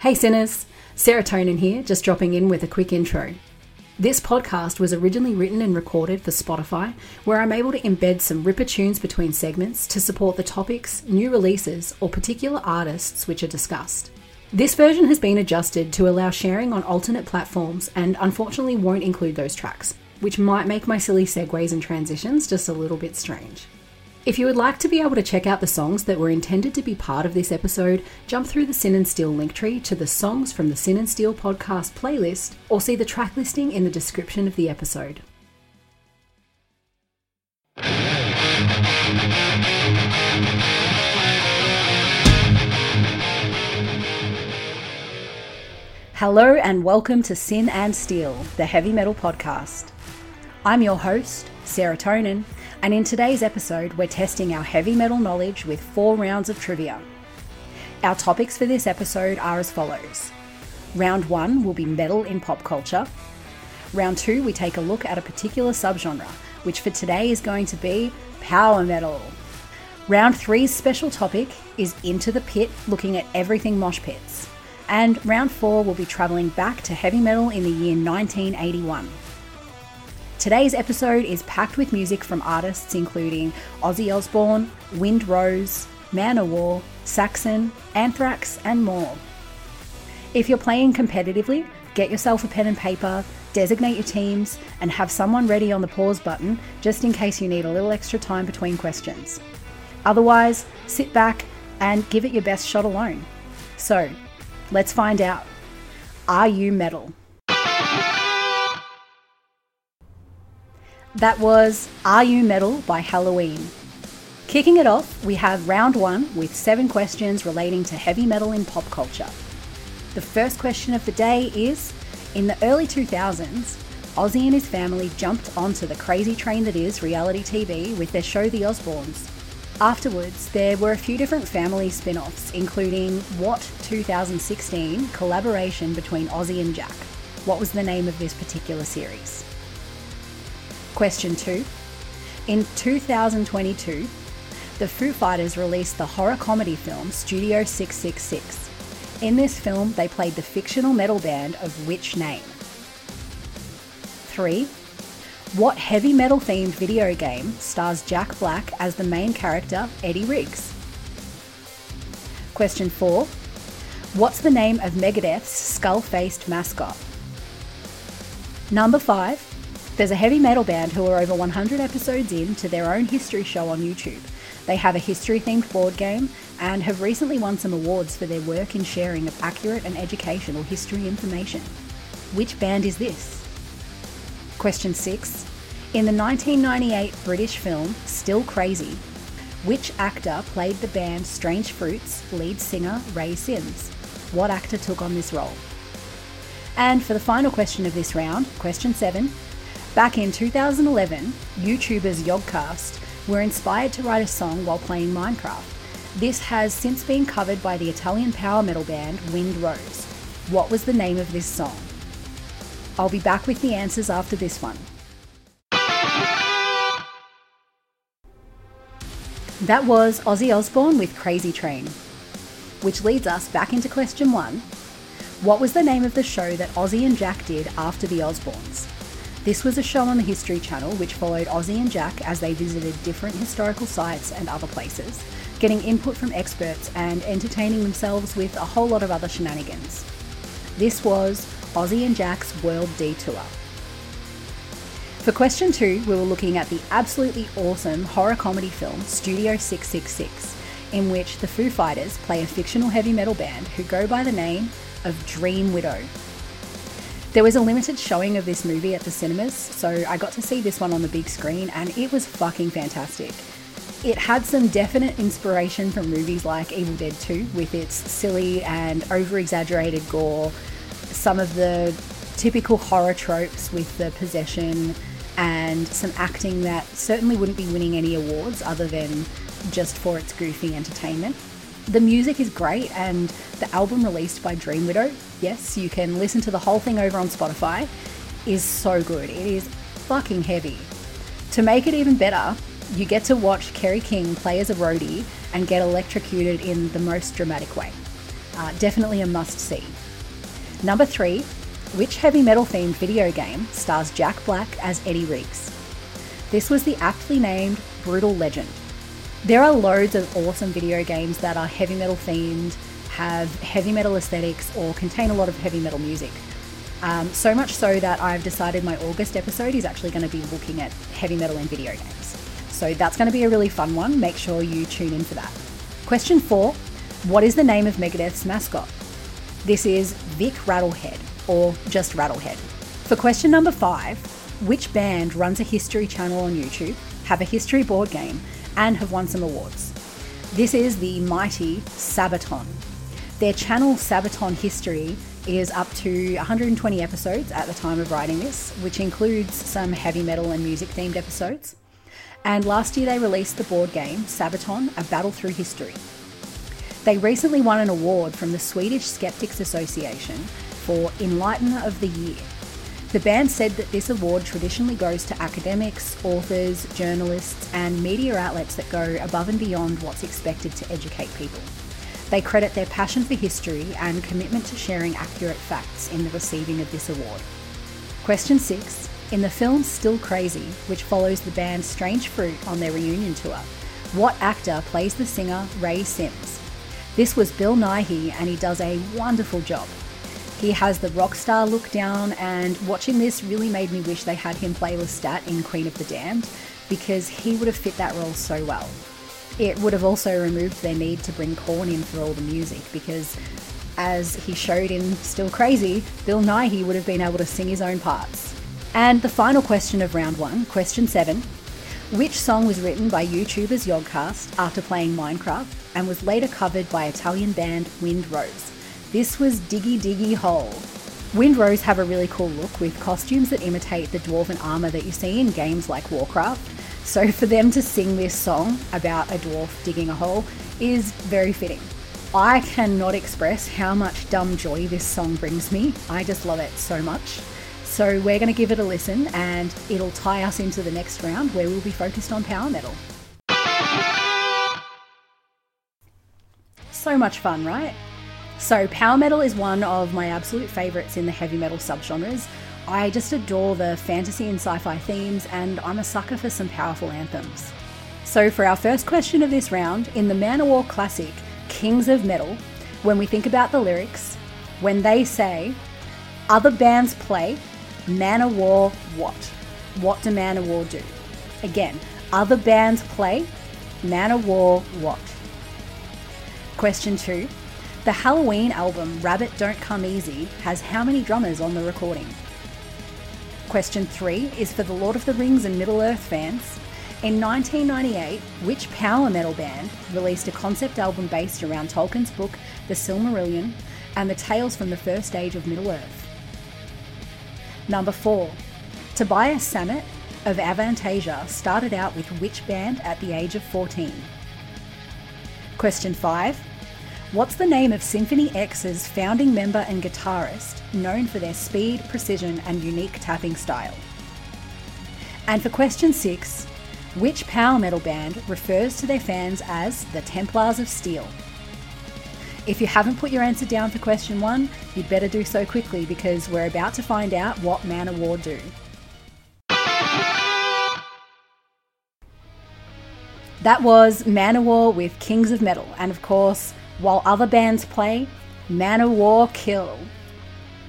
Hey sinners, Serotonin here, just dropping in with a quick intro. This podcast was originally written and recorded for Spotify, where I'm able to embed some ripper tunes between segments to support the topics, new releases, or particular artists which are discussed. This version has been adjusted to allow sharing on alternate platforms and unfortunately won't include those tracks, which might make my silly segues and transitions just a little bit strange. If you would like to be able to check out the songs that were intended to be part of this episode, jump through the Sin and Steel link tree to the songs from the Sin and Steel podcast playlist, or see the track listing in the description of the episode. Hello and welcome to Sin and Steel, the heavy metal podcast. I'm your host, Serotonin, and in today's episode, we're testing our heavy metal knowledge with four rounds of trivia. Our topics for this episode are as follows Round one will be metal in pop culture. Round two, we take a look at a particular subgenre, which for today is going to be power metal. Round three's special topic is Into the Pit, looking at everything mosh pits. And round four will be travelling back to heavy metal in the year 1981. Today's episode is packed with music from artists including Ozzy Osbourne, Wind Rose, Manowar, Saxon, Anthrax, and more. If you're playing competitively, get yourself a pen and paper, designate your teams, and have someone ready on the pause button just in case you need a little extra time between questions. Otherwise, sit back and give it your best shot alone. So, let's find out. Are you metal? That was Are You Metal by Helloween. Kicking it off, we have round one with seven questions relating to heavy metal in pop culture. The first question of the day is In the early 2000s, Ozzy and his family jumped onto the crazy train that is reality TV with their show The Osbournes. Afterwards, there were a few different family spin offs, including What 2016 collaboration between Ozzy and Jack. What was the name of this particular series? Question 2. In 2022, the Foo Fighters released the horror comedy film Studio 666. In this film, they played the fictional metal band of which name? 3. What heavy metal themed video game stars Jack Black as the main character, Eddie Riggs? Question 4. What's the name of Megadeth's skull faced mascot? Number 5. There's a heavy metal band who are over 100 episodes in to their own history show on YouTube. They have a history themed board game and have recently won some awards for their work in sharing of accurate and educational history information. Which band is this? Question 6. In the 1998 British film Still Crazy, which actor played the band Strange Fruits lead singer Ray Sims? What actor took on this role? And for the final question of this round, question 7, Back in 2011, YouTubers Yogscast were inspired to write a song while playing Minecraft. This has since been covered by the Italian power metal band Wind Rose. What was the name of this song? I'll be back with the answers after this one. That was Ozzy Osbourne with Crazy Train. Which leads us back into question one. What was the name of the show that Ozzy and Jack did after the Osbournes? This was a show on the History Channel which followed Ozzy and Jack as they visited different historical sites and other places, getting input from experts and entertaining themselves with a whole lot of other shenanigans. This was Ozzy and Jack's World Detour. For question two, we were looking at the absolutely awesome horror comedy film Studio 666, in which the Foo Fighters play a fictional heavy metal band who go by the name of Dream Widow. There was a limited showing of this movie at the cinemas, so I got to see this one on the big screen and it was fucking fantastic. It had some definite inspiration from movies like Evil Dead 2 with its silly and over exaggerated gore, some of the typical horror tropes with the possession, and some acting that certainly wouldn't be winning any awards other than just for its goofy entertainment. The music is great, and the album released by Dream Widow, yes, you can listen to the whole thing over on Spotify, is so good. It is fucking heavy. To make it even better, you get to watch Kerry King play as a roadie and get electrocuted in the most dramatic way. Uh, definitely a must see. Number three, which heavy metal themed video game stars Jack Black as Eddie Riggs? This was the aptly named Brutal Legend. There are loads of awesome video games that are heavy metal themed, have heavy metal aesthetics, or contain a lot of heavy metal music. Um, so much so that I've decided my August episode is actually going to be looking at heavy metal in video games. So that's going to be a really fun one. Make sure you tune in for that. Question four What is the name of Megadeth's mascot? This is Vic Rattlehead, or just Rattlehead. For question number five Which band runs a history channel on YouTube, have a history board game, and have won some awards? This is the mighty Sabaton. Their channel Sabaton History is up to 120 episodes at the time of writing this, which includes some heavy metal and music themed episodes. And last year they released the board game Sabaton A Battle Through History. They recently won an award from the Swedish Skeptics Association for Enlightener of the Year. The band said that this award traditionally goes to academics, authors, journalists, and media outlets that go above and beyond what's expected to educate people. They credit their passion for history and commitment to sharing accurate facts in the receiving of this award. Question 6. In the film Still Crazy, which follows the band Strange Fruit on their reunion tour, what actor plays the singer Ray Sims? This was Bill Nighy, and he does a wonderful job. He has the rock star look down, and watching this really made me wish they had him play Lestat in Queen of the Damned because he would have fit that role so well. It would have also removed their need to bring Korn in for all the music because, as he showed in Still Crazy, Bill Nighy would have been able to sing his own parts. And the final question of round one, question seven which song was written by YouTubers Yogscast after playing Minecraft and was later covered by Italian band Wind Rose? This was Diggy Diggy Hole. Wind Rose have a really cool look with costumes that imitate the dwarven armour that you see in games like Warcraft, so for them to sing this song about a dwarf digging a hole is very fitting. I cannot express how much dumb joy this song brings me. I just love it so much. So we're going to give it a listen and it'll tie us into the next round where we'll be focused on power metal. So much fun, right? So, power metal is one of my absolute favourites in the heavy metal subgenres. I just adore the fantasy and sci fi themes, and I'm a sucker for some powerful anthems. So, for our first question of this round, in the Manowar classic, Kings of Metal, when we think about the lyrics, when they say, other bands play, Manowar what? What do Manowar do? Again, other bands play, Manowar what? Question two. The Helloween album Rabbit Don't Come Easy has how many drummers on the recording? Question three is for the Lord of the Rings and Middle Earth fans. In 1998, which power metal band released a concept album based around Tolkien's book The Silmarillion and the tales from the first age of Middle Earth? Number four, Tobias Sammet of Avantasia started out with which band at the age of 14? Question five, What's the name of Symphony X's founding member and guitarist, known for their speed, precision, and unique tapping style? And for question six, which power metal band refers to their fans as the Templars of Steel? If you haven't put your answer down for question one, you'd better do so quickly because we're about to find out what Manowar do. That was Manowar with Kings of Metal, and of course, while other bands play, Manowar Kill.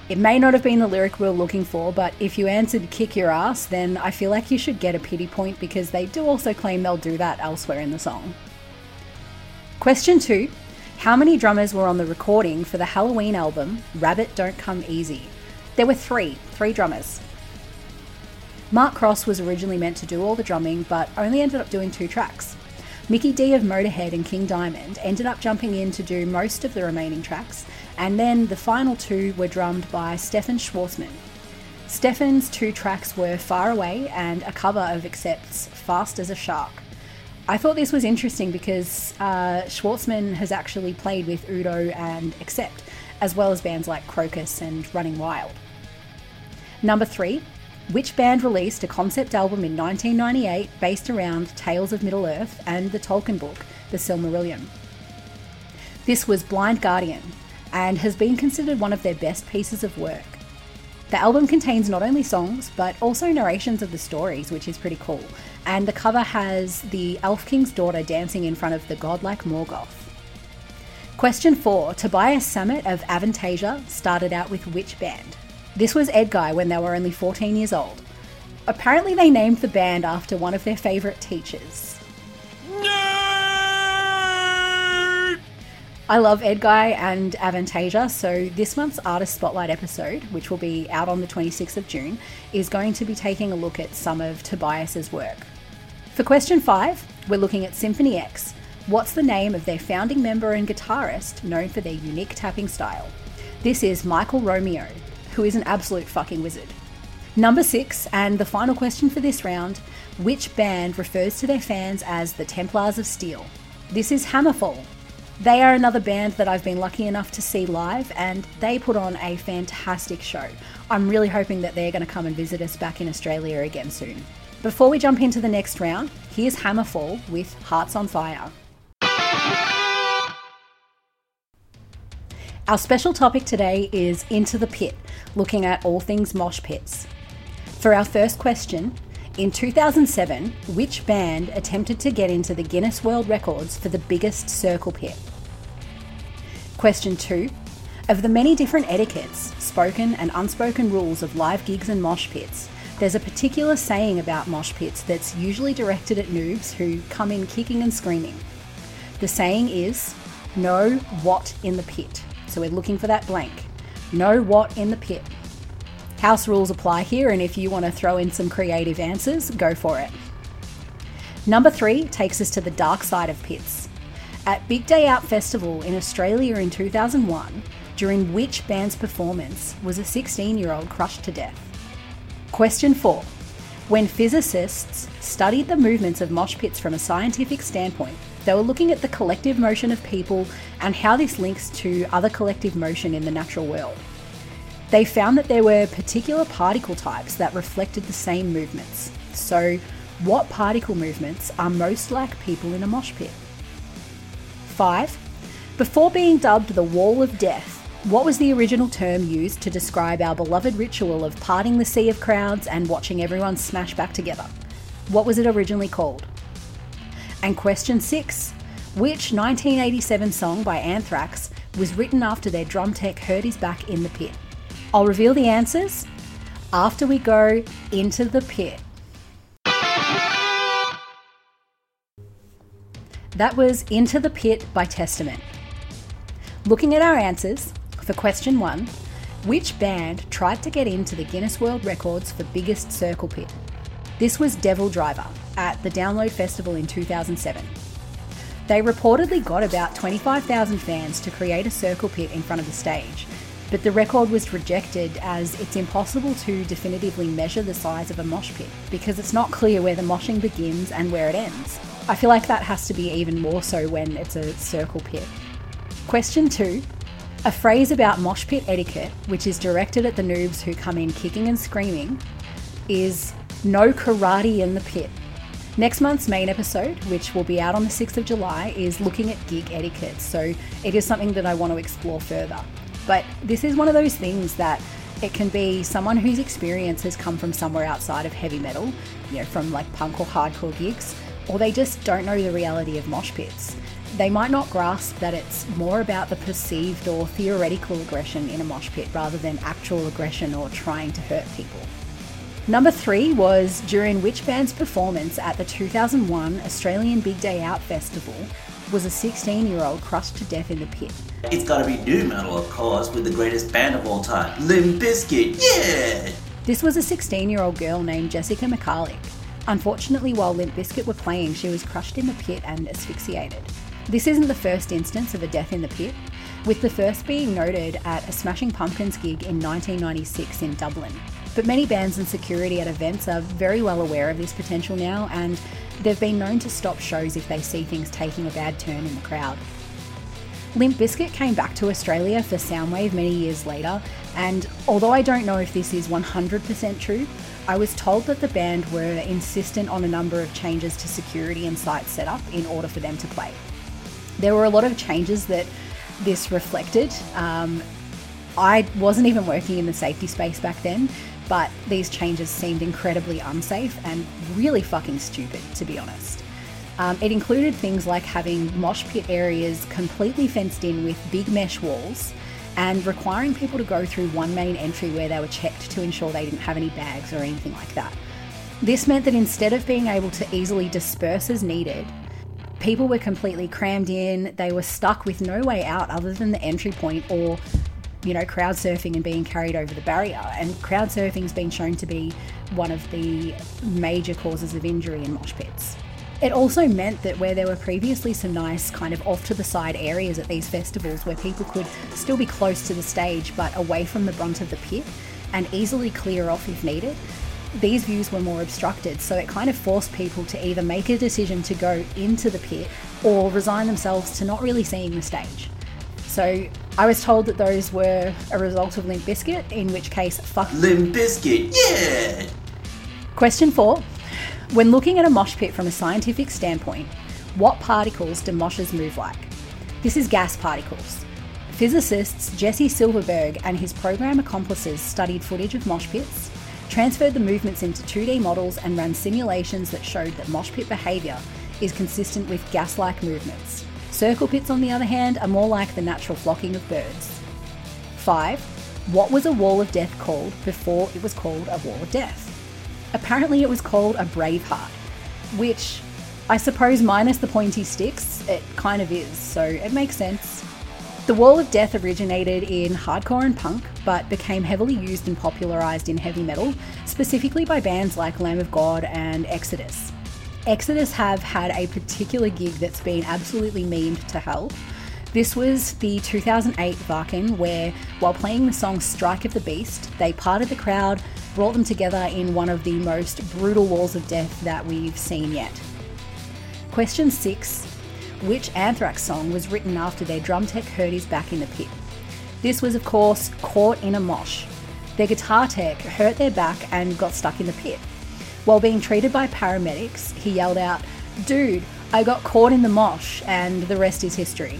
It may not have been the lyric we are looking for, but if you answered kick your ass, then I feel like you should get a pity point because they do also claim they'll do that elsewhere in the song. Question 2 How many drummers were on the recording for the Helloween album Rabbit Don't Come Easy? There were three, three drummers. Mark Cross was originally meant to do all the drumming, but only ended up doing two tracks. Mikkey Dee of Motorhead and King Diamond ended up jumping in to do most of the remaining tracks, and then the final two were drummed by Stefan Schwarzmann. Stefan's two tracks were Far Away and a cover of Accept's Fast as a Shark. I thought this was interesting because uh, Schwarzmann has actually played with Udo and Accept, as well as bands like Krokus and Running Wild. Number three, which band released a concept album in 1998 based around Tales of Middle Earth and the Tolkien book, The Silmarillion. This was Blind Guardian. and has been considered one of their best pieces of work. The album contains not only songs, but also narrations of the stories, which is pretty cool. And the cover has the Elf King's daughter dancing in front of the godlike Morgoth. Question 4 Tobias Sammet of Avantasia started out with which band? This was Edguy when they were only 14 years old. Apparently, they named the band after one of their favourite teachers. I love Edguy and Avantasia, so this month's Artist Spotlight episode, which will be out on the 26th of June, is going to be taking a look at some of Tobias's work. For question five, we're looking at Symphony X. What's the name of their founding member and guitarist known for their unique tapping style? This is Michael Romeo, who is an absolute fucking wizard. Number six, and the final question for this round which band refers to their fans as the Templars of Steel? This is Hammerfall, they are another band that I've been lucky enough to see live, and they put on a fantastic show. I'm really hoping that they're going to come and visit us back in Australia again soon. Before we jump into the next round, here's Hammerfall with Hearts on Fire. Our special topic today is Into the Pit, looking at all things mosh pits. For our first question, in 2007, which band attempted to get into the Guinness World Records for the biggest circle pit? Question 2. Of the many different etiquettes, spoken and unspoken rules of live gigs and mosh pits, there's a particular saying about mosh pits that's usually directed at noobs who come in kicking and screaming. The saying is, know what in the pit. So we're looking for that blank. Know what in the pit. House rules apply here, and if you want to throw in some creative answers, go for it. Number three takes us to the dark side of pits. At Big Day Out Festival in Australia in 2001, during which band's performance was a 16 year old crushed to death? Question 4. When physicists studied the movements of mosh pits from a scientific standpoint, they were looking at the collective motion of people and how this links to other collective motion in the natural world. They found that there were particular particle types that reflected the same movements. So, what particle movements are most like people in a mosh pit? 5. Before being dubbed the Wall of Death, what was the original term used to describe our beloved ritual of parting the sea of crowds and watching everyone smash back together? What was it originally called? And question 6. Which 1987 song by Anthrax was written after their drum tech hurt his back in the pit? I'll reveal the answers after we go into the pit. That was Into the Pit by Testament. Looking at our answers for question one, which band tried to get into the Guinness World Records for biggest circle pit? This was DevilDriver at the Download Festival in 2007. They reportedly got about 25,000 fans to create a circle pit in front of the stage, but the record was rejected as it's impossible to definitively measure the size of a mosh pit because it's not clear where the moshing begins and where it ends. I feel like that has to be even more so when it's a circle pit. Question two a phrase about mosh pit etiquette, which is directed at the noobs who come in kicking and screaming, is no karate in the pit. Next month's main episode, which will be out on the 6th of July, is looking at gig etiquette, so it is something that I want to explore further. But this is one of those things that it can be someone whose experience has come from somewhere outside of heavy metal, you know, from like punk or hardcore gigs, or they just don't know the reality of mosh pits. They might not grasp that it's more about the perceived or theoretical aggression in a mosh pit rather than actual aggression or trying to hurt people. Number three was during which band's performance at the 2001 Australian Big Day Out Festival was a 16 year old crushed to death in the pit. It's gotta be nu metal, of course, with the greatest band of all time, Limp Bizkit, yeah! This was a 16 year old girl named Jessica Michalik. Unfortunately, while Limp Bizkit were playing, she was crushed in the pit and asphyxiated. This isn't the first instance of a death in the pit, with the first being noted at a Smashing Pumpkins gig in 1996 in Dublin. But many bands and security at events are very well aware of this potential now, and they've been known to stop shows if they see things taking a bad turn in the crowd. Limp Bizkit came back to Australia for Soundwave many years later, and although I don't know if this is 100% true, I was told that the band were insistent on a number of changes to security and site setup in order for them to play. There were a lot of changes that this reflected. Um, I wasn't even working in the safety space back then, but these changes seemed incredibly unsafe and really fucking stupid, to be honest. Um, it included things like having mosh pit areas completely fenced in with big mesh walls and requiring people to go through one main entry where they were checked to ensure they didn't have any bags or anything like that. This meant that instead of being able to easily disperse as needed, people were completely crammed in, they were stuck with no way out other than the entry point or you know, crowd surfing and being carried over the barrier. And crowd surfing's been shown to be one of the major causes of injury in mosh pits. It also meant that where there were previously some nice kind of off to the side areas at these festivals where people could still be close to the stage but away from the brunt of the pit and easily clear off if needed, these views were more obstructed. So it kind of forced people to either make a decision to go into the pit or resign themselves to not really seeing the stage. So I was told that those were a result of Limp Bizkit, in which case, fuck. Limp Bizkit, yeah! Question four when looking at a mosh pit from a scientific standpoint, what particles do moshes move like? This is gas particles. Physicists Jesse Silverberg and his program accomplices studied footage of mosh pits, transferred the movements into 2D models, and ran simulations that showed that mosh pit behaviour is consistent with gas like movements. Circle pits, on the other hand, are more like the natural flocking of birds. 5. What was a wall of death called before it was called a wall of death? Apparently, it was called a Braveheart, which I suppose, minus the pointy sticks, it kind of is, so it makes sense. The Wall of Death originated in hardcore and punk, but became heavily used and popularised in heavy metal, specifically by bands like Lamb of God and Exodus. Exodus have had a particular gig that's been absolutely memed to hell. This was the 2008 Wacken, where, while playing the song Strike of the Beast, they parted the crowd, brought them together in one of the most brutal walls of death that we've seen yet. Question 6 Which Anthrax song was written after their drum tech hurt his back in the pit? This was, of course, Caught in a Mosh. Their guitar tech hurt their back and got stuck in the pit. While being treated by paramedics, he yelled out, Dude, I got caught in the mosh, and the rest is history.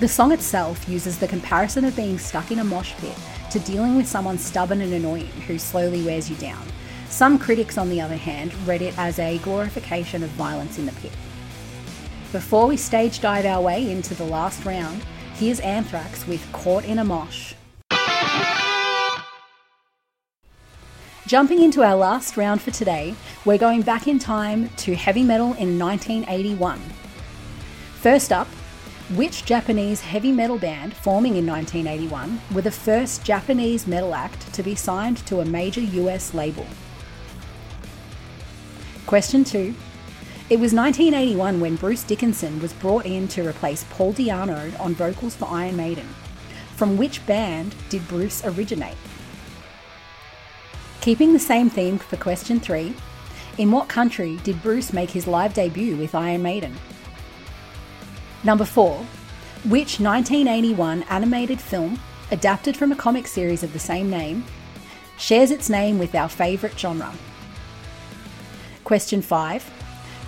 The song itself uses the comparison of being stuck in a mosh pit to dealing with someone stubborn and annoying who slowly wears you down. Some critics, on the other hand, read it as a glorification of violence in the pit. Before we stage dive our way into the last round, here's Anthrax with Caught in a Mosh. Jumping into our last round for today, we're going back in time to heavy metal in 1981. First up, which Japanese heavy metal band forming in 1981 were the first Japanese metal act to be signed to a major US label? Question 2. It was 1981 when Bruce Dickinson was brought in to replace Paul Di'Anno on vocals for Iron Maiden. From which band did Bruce originate? Keeping the same theme for question 3, in what country did Bruce make his live debut with Iron Maiden? Number 4. Which 1981 animated film, adapted from a comic series of the same name, shares its name with our favourite genre? Question 5.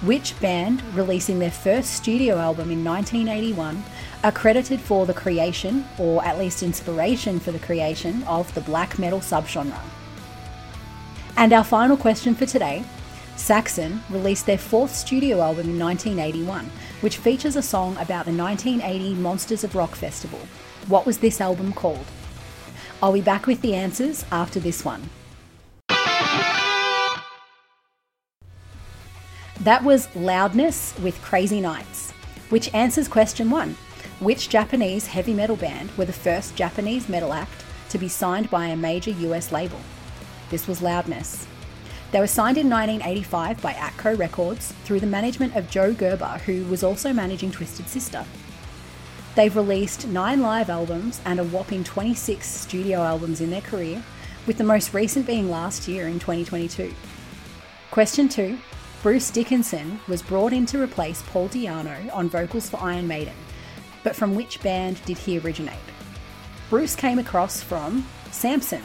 Which band releasing their first studio album in 1981 are credited for the creation, or at least inspiration for the creation, of the black metal subgenre? And our final question for today Saxon released their fourth studio album in 1981, which features a song about the 1980 Monsters of Rock Festival. What was this album called? I'll be back with the answers after this one. That was Loudness with Crazy Nights, which answers question one. Which Japanese heavy metal band were the first Japanese metal act to be signed by a major US label? This was Loudness. They were signed in 1985 by Atco Records through the management of Joe Gerber, who was also managing Twisted Sister. They've released nine live albums and a whopping 26 studio albums in their career, with the most recent being last year in 2022. Question 2 Bruce Dickinson was brought in to replace Paul Di'Anno on vocals for Iron Maiden, but from which band did he originate? Bruce came across from Samson,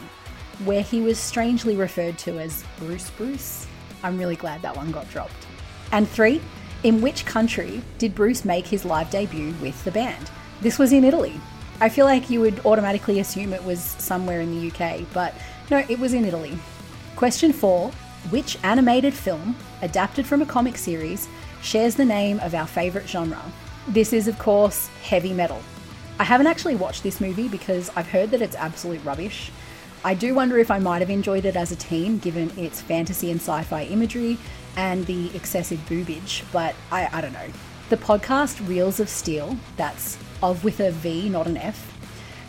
where he was strangely referred to as Bruce Bruce. I'm really glad that one got dropped. And three, in which country did Bruce make his live debut with the band? This was in Italy. I feel like you would automatically assume it was somewhere in the UK, but no, it was in Italy. Question four Which animated film, adapted from a comic series, shares the name of our favourite genre? This is, of course, heavy metal. I haven't actually watched this movie because I've heard that it's absolute rubbish. I do wonder if I might have enjoyed it as a teen given its fantasy and sci fi imagery and the excessive boobage, but I, I don't know. The podcast Reels of Steel, that's of with a V, not an F,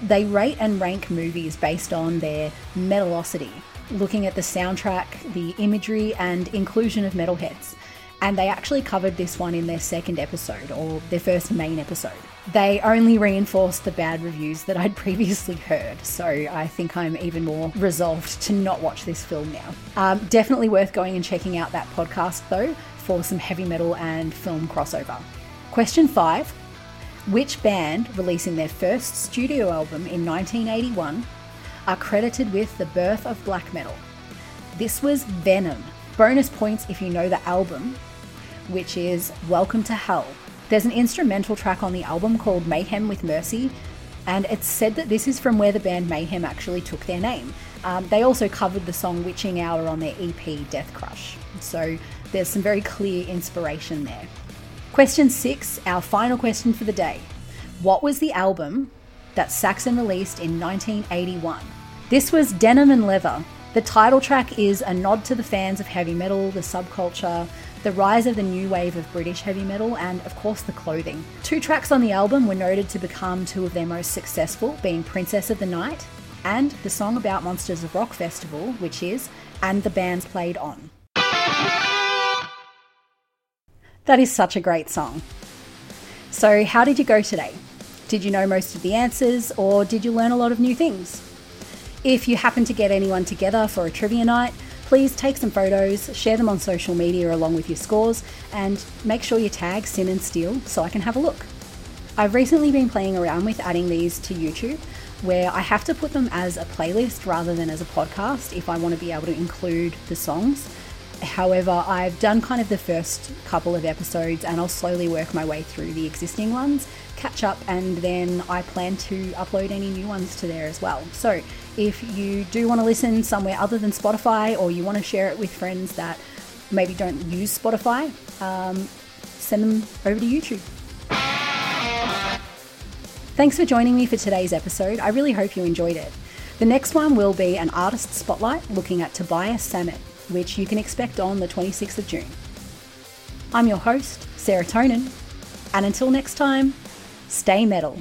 they rate and rank movies based on their metalocity, looking at the soundtrack, the imagery, and inclusion of metalheads. And they actually covered this one in their second episode, or their first main episode. They only reinforced the bad reviews that I'd previously heard, so I think I'm even more resolved to not watch this film now. Um, definitely worth going and checking out that podcast, though, for some heavy metal and film crossover. Question five Which band releasing their first studio album in 1981 are credited with the birth of black metal? This was Venom. Bonus points if you know the album, which is Welcome to Hell there's an instrumental track on the album called Mayhem with Mercy, and it's said that this is from where the band Mayhem actually took their name. Um, they also covered the song Witching Hour on their EP Death Crush, so there's some very clear inspiration there. Question six, our final question for the day. What was the album that Saxon released in 1981? This was Denim and Leather. The title track is a nod to the fans of heavy metal, the subculture, the rise of the new wave of British heavy metal, and of course the clothing. Two tracks on the album were noted to become two of their most successful, being Princess of the Night and the song about Monsters of Rock Festival, which is And the Bands Played On. That is such a great song. So, how did you go today? Did you know most of the answers, or did you learn a lot of new things? If you happen to get anyone together for a trivia night, Please take some photos, share them on social media along with your scores, and make sure you tag Sin and Steel so I can have a look. I've recently been playing around with adding these to YouTube where I have to put them as a playlist rather than as a podcast if I want to be able to include the songs. However, I've done kind of the first couple of episodes and I'll slowly work my way through the existing ones, catch up, and then I plan to upload any new ones to there as well. So if you do want to listen somewhere other than Spotify or you want to share it with friends that maybe don't use Spotify, um, send them over to YouTube. Thanks for joining me for today's episode. I really hope you enjoyed it. The next one will be an artist spotlight looking at Tobias Sammet which you can expect on the 26th of June. I'm your host, Serotonin, and until next time, stay metal.